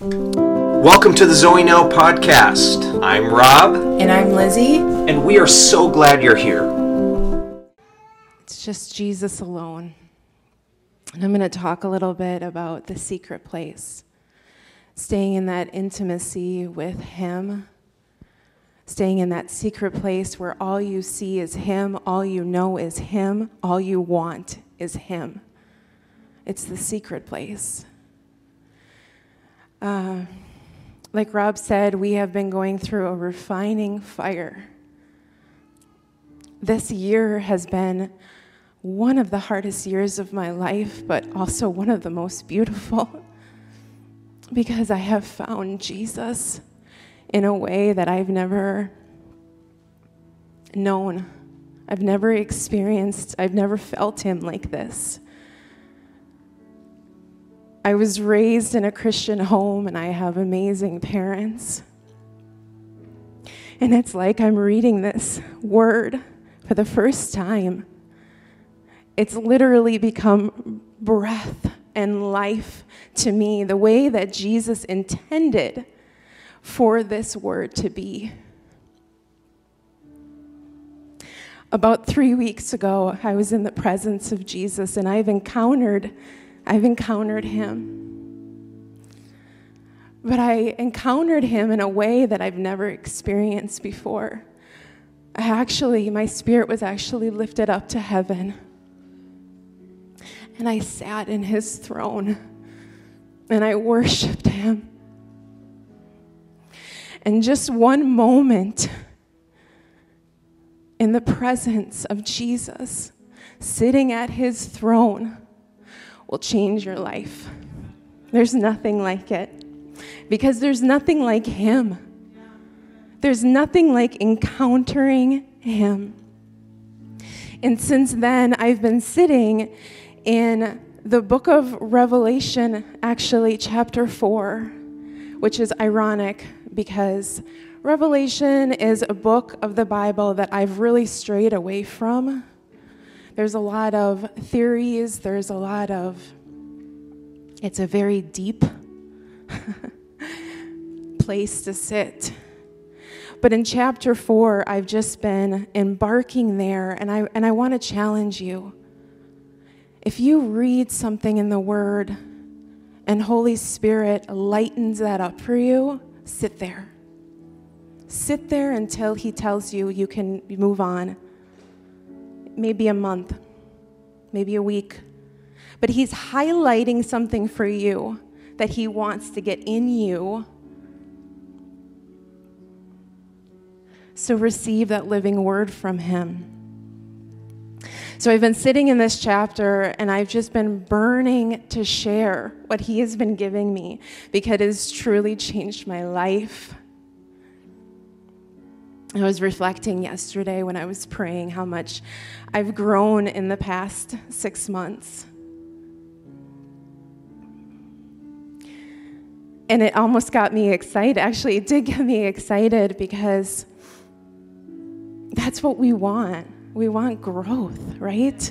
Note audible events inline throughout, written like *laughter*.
Welcome to the Zoe Now podcast. I'm Rob, And I'm Lizzie. and we are so glad you're here. It's just Jesus alone. And I'm going to talk a little bit about the secret place. Staying in that intimacy with Him. Staying in that secret place where all you see is Him, all you know is Him, all you want is Him. It's the secret place. Uh, like Rob said, we have been going through a refining fire. This year has been one of the hardest years of my life, but also one of the most beautiful *laughs* because I have found Jesus in a way that I've never known. I've never experienced, I've never felt him like this. I was raised in a Christian home and I have amazing parents. And it's like I'm reading this word for the first time. It's literally become breath and life to me, the way that Jesus intended for this word to be. About three weeks ago, I was in the presence of Jesus and I've encountered, I've encountered him. But I encountered him in a way that I've never experienced before. I actually, my spirit was actually lifted up to heaven. And I sat in his throne and I worshiped him. And just one moment in the presence of Jesus, sitting at his throne, will change your life. There's nothing like it because there's nothing like him. There's nothing like encountering him. And since then, I've been sitting in the book of Revelation, actually, chapter 4, which is ironic because Revelation is a book of the Bible that I've really strayed away from. There's a lot of theories, there's a lot of, it's a very deep *laughs* place to sit. But in chapter 4, I've just been embarking there, and I, and I want to challenge you. If you read something in the Word and Holy Spirit lightens that up for you, sit there. Sit there until He tells you you can move on. Maybe a month, maybe a week. But He's highlighting something for you that He wants to get in you. So receive that living word from Him. So I've been sitting in this chapter and I've just been burning to share what he has been giving me because it has truly changed my life. I was reflecting yesterday when I was praying how much I've grown in the past six months. And it almost got me excited. Actually, it did get me excited because that's what we want. We want growth, right?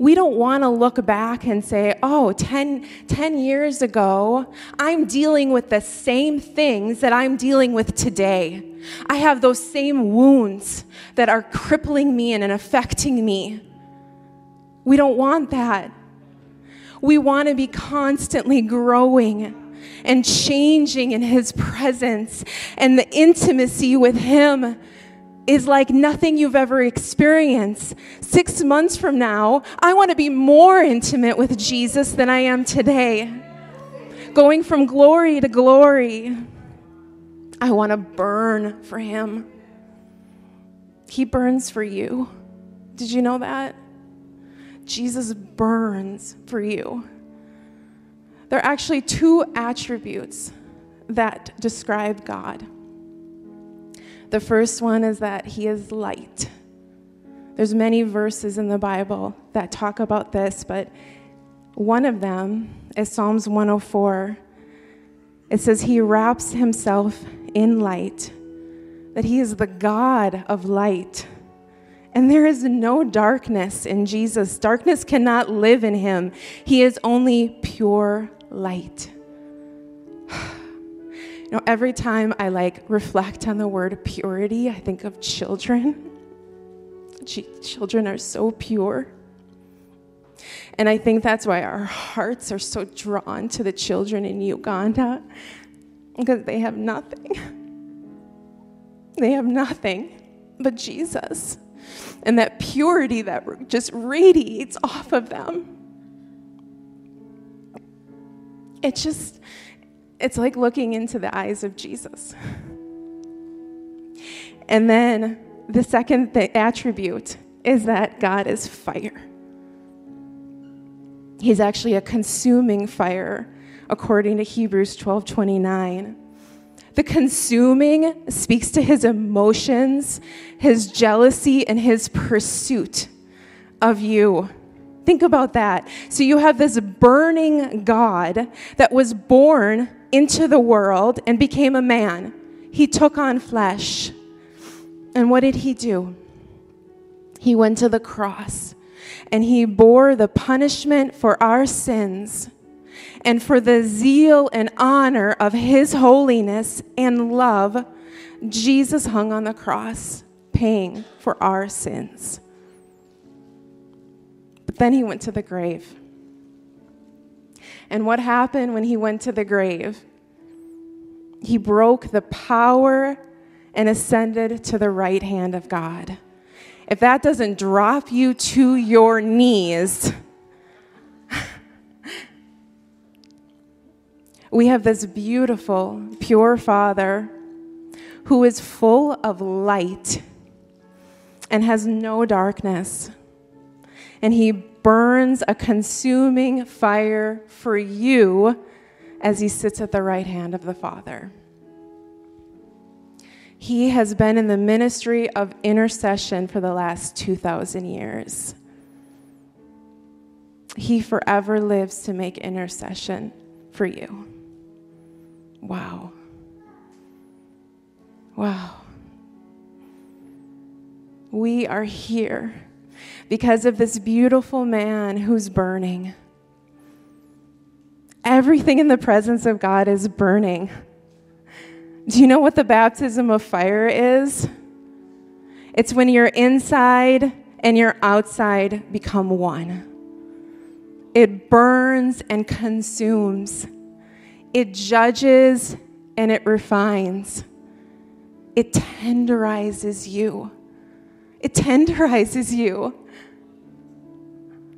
We don't want to look back and say, oh, 10, 10 years ago, I'm dealing with the same things that I'm dealing with today. I have those same wounds that are crippling me and affecting me. We don't want that. We want to be constantly growing and changing in His presence and the intimacy with Him is like nothing you've ever experienced. Six months from now, I want to be more intimate with Jesus than I am today. Going from glory to glory, I want to burn for Him. He burns for you. Did you know that? Jesus burns for you. There are actually two attributes that describe God. The first one is that he is light. There's many verses in the Bible that talk about this, but one of them is Psalms 104. It says he wraps himself in light, that he is the God of light. And there is no darkness in Jesus. Darkness cannot live in him. He is only pure light. *sighs* You know, every time I like reflect on the word purity, I think of children. children are so pure. And I think that's why our hearts are so drawn to the children in Uganda because they have nothing. They have nothing but Jesus and that purity that just radiates off of them. It's just, it's like looking into the eyes of Jesus. And then the second th- attribute is that God is fire. He's actually a consuming fire, according to Hebrews 12 29. The consuming speaks to his emotions, his jealousy, and his pursuit of you. Think about that. So you have this burning God that was born into the world and became a man. He took on flesh. And what did he do? He went to the cross and he bore the punishment for our sins and for the zeal and honor of his holiness and love, Jesus hung on the cross, paying for our sins. But then he went to the grave. And what happened when he went to the grave? He broke the power and ascended to the right hand of God. If that doesn't drop you to your knees, *laughs* we have this beautiful, pure Father who is full of light and has no darkness. And he burns a consuming fire for you as he sits at the right hand of the Father. He has been in the ministry of intercession for the last 2,000 years. He forever lives to make intercession for you. Wow. Wow. We are here because of this beautiful man who's burning. Everything in the presence of God is burning. Do you know what the baptism of fire is? It's when your inside and your outside become one. It burns and consumes. It judges and it refines. It tenderizes you. It tenderizes you.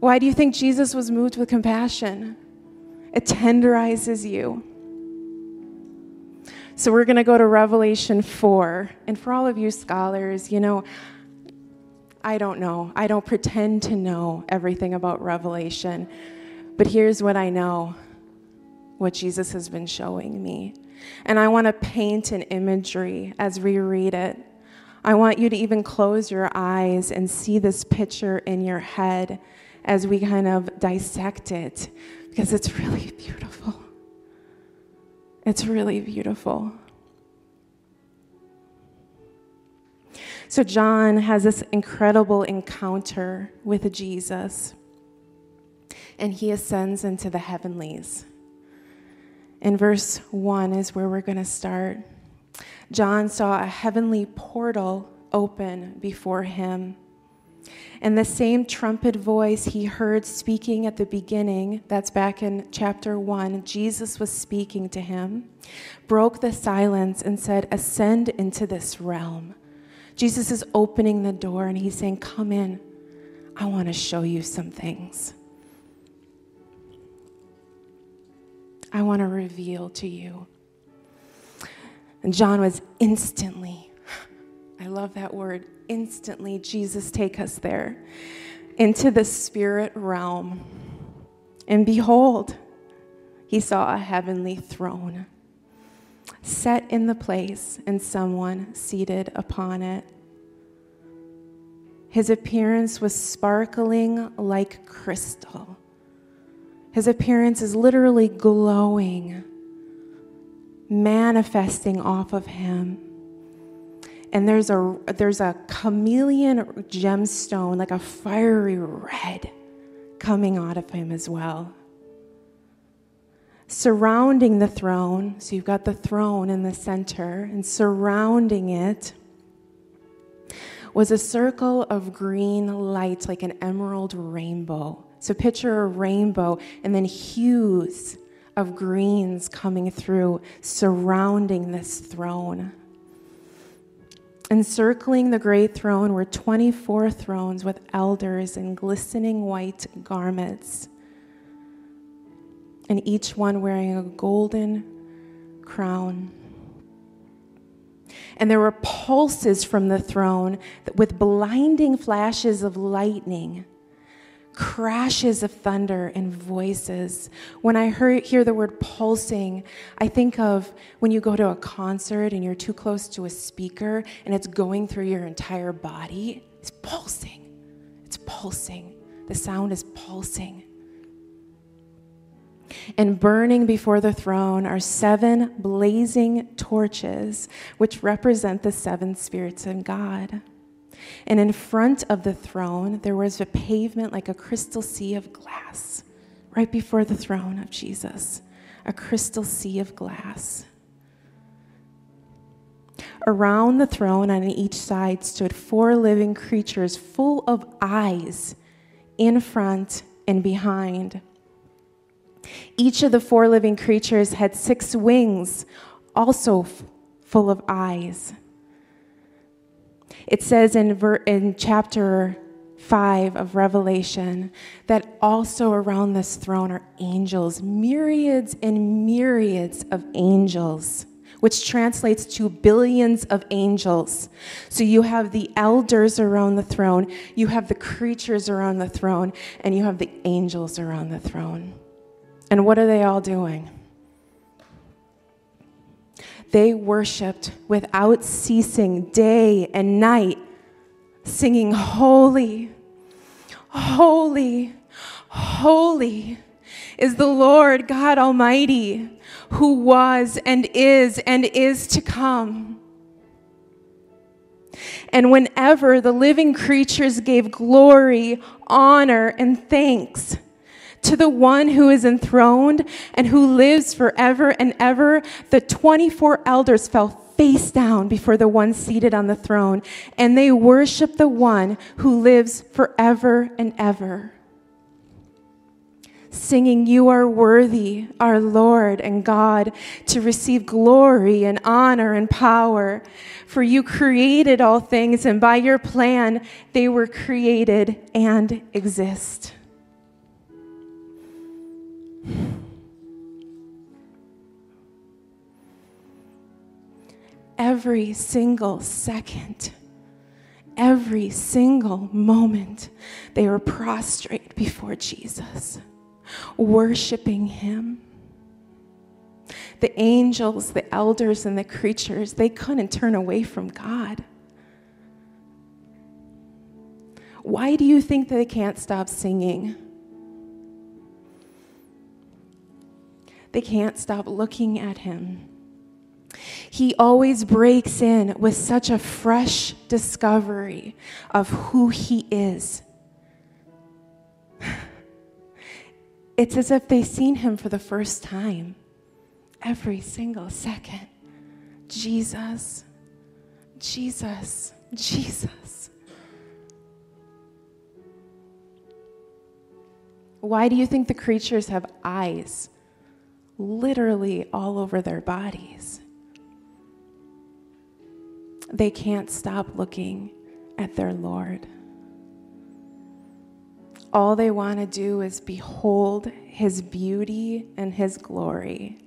Why do you think Jesus was moved with compassion? It tenderizes you. So we're going to go to Revelation 4. And for all of you scholars, you know, I don't know. I don't pretend to know everything about Revelation. But here's what I know what Jesus has been showing me. And I want to paint an imagery as we read it. I want you to even close your eyes and see this picture in your head as we kind of dissect it because it's really *laughs* beautiful. It's really beautiful. So, John has this incredible encounter with Jesus, and he ascends into the heavenlies. In verse 1 is where we're going to start. John saw a heavenly portal open before him. And the same trumpet voice he heard speaking at the beginning, that's back in chapter 1, Jesus was speaking to him, broke the silence and said, Ascend into this realm. Jesus is opening the door and he's saying, Come in. I want to show you some things. I want to reveal to you. And John was instantly, I love that word, instantly, Jesus, take us there into the spirit realm. And behold, he saw a heavenly throne set in the place and someone seated upon it. His appearance was sparkling like crystal his appearance is literally glowing, manifesting off of him. And there's a, there's a carnelian gemstone, like a fiery red, coming out of him as well. Surrounding the throne, so you've got the throne in the center, and surrounding it was a circle of green light, like an emerald rainbow. So picture a rainbow and then hues of greens coming through, surrounding this throne. Encircling the great throne were 24 thrones with elders in glistening white garments, and each one wearing a golden crown. And there were pulses from the throne with blinding flashes of lightning crashes of thunder and voices. When I hear, hear the word pulsing, I think of when you go to a concert and you're too close to a speaker and it's going through your entire body. It's pulsing. It's pulsing. The sound is pulsing. And burning before the throne are seven blazing torches, which represent the seven spirits of God. And in front of the throne, there was a pavement like a crystal sea of glass, right before the throne of Jesus, a crystal sea of glass. Around the throne on each side stood four living creatures full of eyes in front and behind. Each of the four living creatures had six wings, also full of eyes. It says in, ver- in chapter 5 of Revelation that also around this throne are angels, myriads and myriads of angels, which translates to billions of angels. So you have the elders around the throne, you have the creatures around the throne, and you have the angels around the throne. And what are they all doing? They worshiped without ceasing day and night, singing, Holy, holy, holy is the Lord God Almighty, who was and is and is to come. And whenever the living creatures gave glory, honor, and thanks, to the one who is enthroned and who lives forever and ever, the 24 elders fell face down before the one seated on the throne, and they worship the one who lives forever and ever. Singing, You are worthy, our Lord and God, to receive glory and honor and power. For you created all things, and by your plan they were created and exist. Every single second, every single moment, they were prostrate before Jesus, worshiping him. The angels, the elders, and the creatures, they couldn't turn away from God. Why do you think they can't stop singing? They can't stop looking at him. He always breaks in with such a fresh discovery of who he is. *sighs* It's as if they've seen him for the first time every single second. Jesus, Jesus, Jesus. Why do you think the creatures have eyes? literally all over their bodies. They can't stop looking at their Lord. All they want to do is behold His beauty and His glory.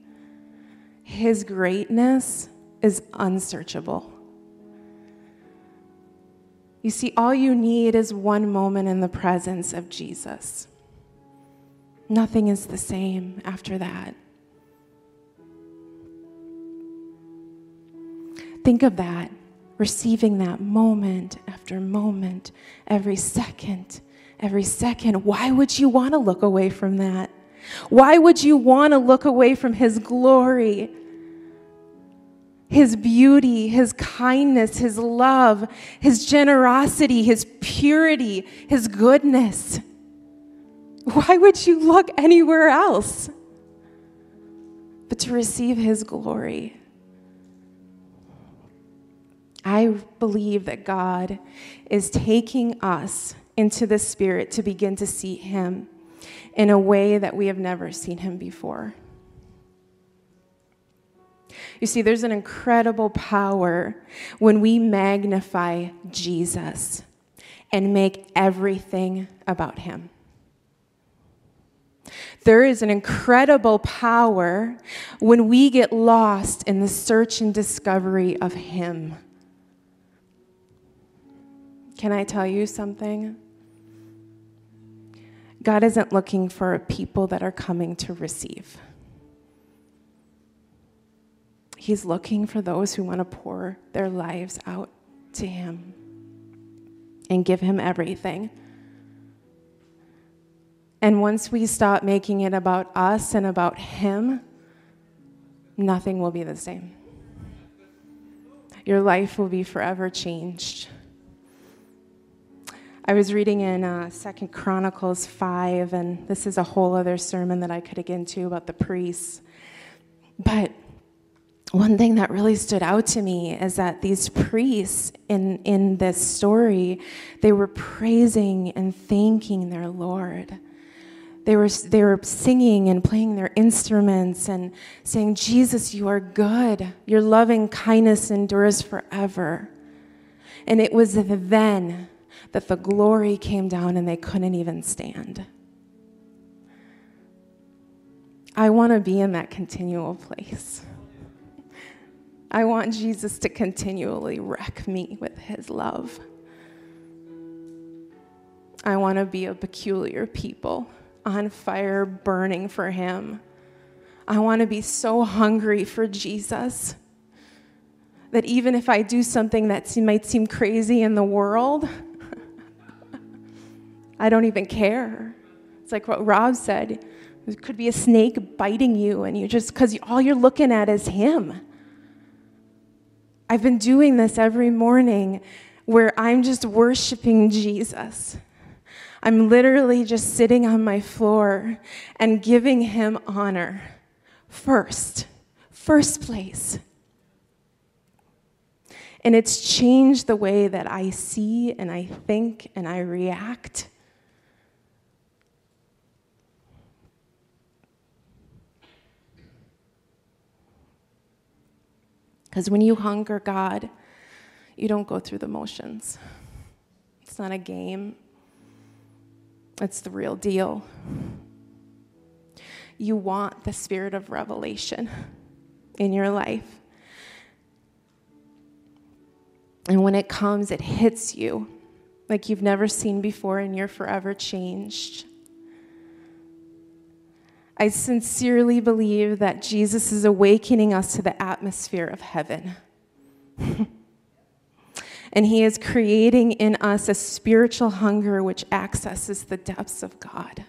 His greatness is unsearchable. You see, all you need is one moment in the presence of Jesus. Nothing is the same after that. Think of that, receiving that moment after moment, every second, every second. Why would you want to look away from that? Why would you want to look away from His glory? His beauty, His kindness, His love, His generosity, His purity, His goodness. Why would you look anywhere else? but to receive His glory. I believe that God is taking us into the Spirit to begin to see Him in a way that we have never seen Him before. You see, there's an incredible power when we magnify Jesus and make everything about Him. There is an incredible power when we get lost in the search and discovery of Him. Can I tell you something? God isn't looking for people that are coming to receive. He's looking for those who want to pour their lives out to Him and give Him everything. And once we stop making it about us and about Him, nothing will be the same. Your life will be forever changed. I was reading in uh, Second Chronicles 5, and this is a whole other sermon that I could get into about the priests. But one thing that really stood out to me is that these priests in, in this story, they were praising and thanking their Lord. They were, they were singing and playing their instruments and saying, Jesus, you are good. Your loving kindness endures forever. And it was then that the glory came down and they couldn't even stand. I want to be in that continual place. I want Jesus to continually wreck me with his love. I want to be a peculiar people on fire, burning for him. I want to be so hungry for Jesus that even if I do something that might seem crazy in the world, I don't even care. It's like what Rob said. It could be a snake biting you, and you just, because all you're looking at is him. I've been doing this every morning where I'm just worshiping Jesus. I'm literally just sitting on my floor and giving him honor first, first place. And it's changed the way that I see and I think and I react. Because when you hunger God, you don't go through the motions. It's not a game, it's the real deal. You want the spirit of revelation in your life. And when it comes, it hits you like you've never seen before, and you're forever changed. I sincerely believe that Jesus is awakening us to the atmosphere of heaven. *laughs* and he is creating in us a spiritual hunger which accesses the depths of God.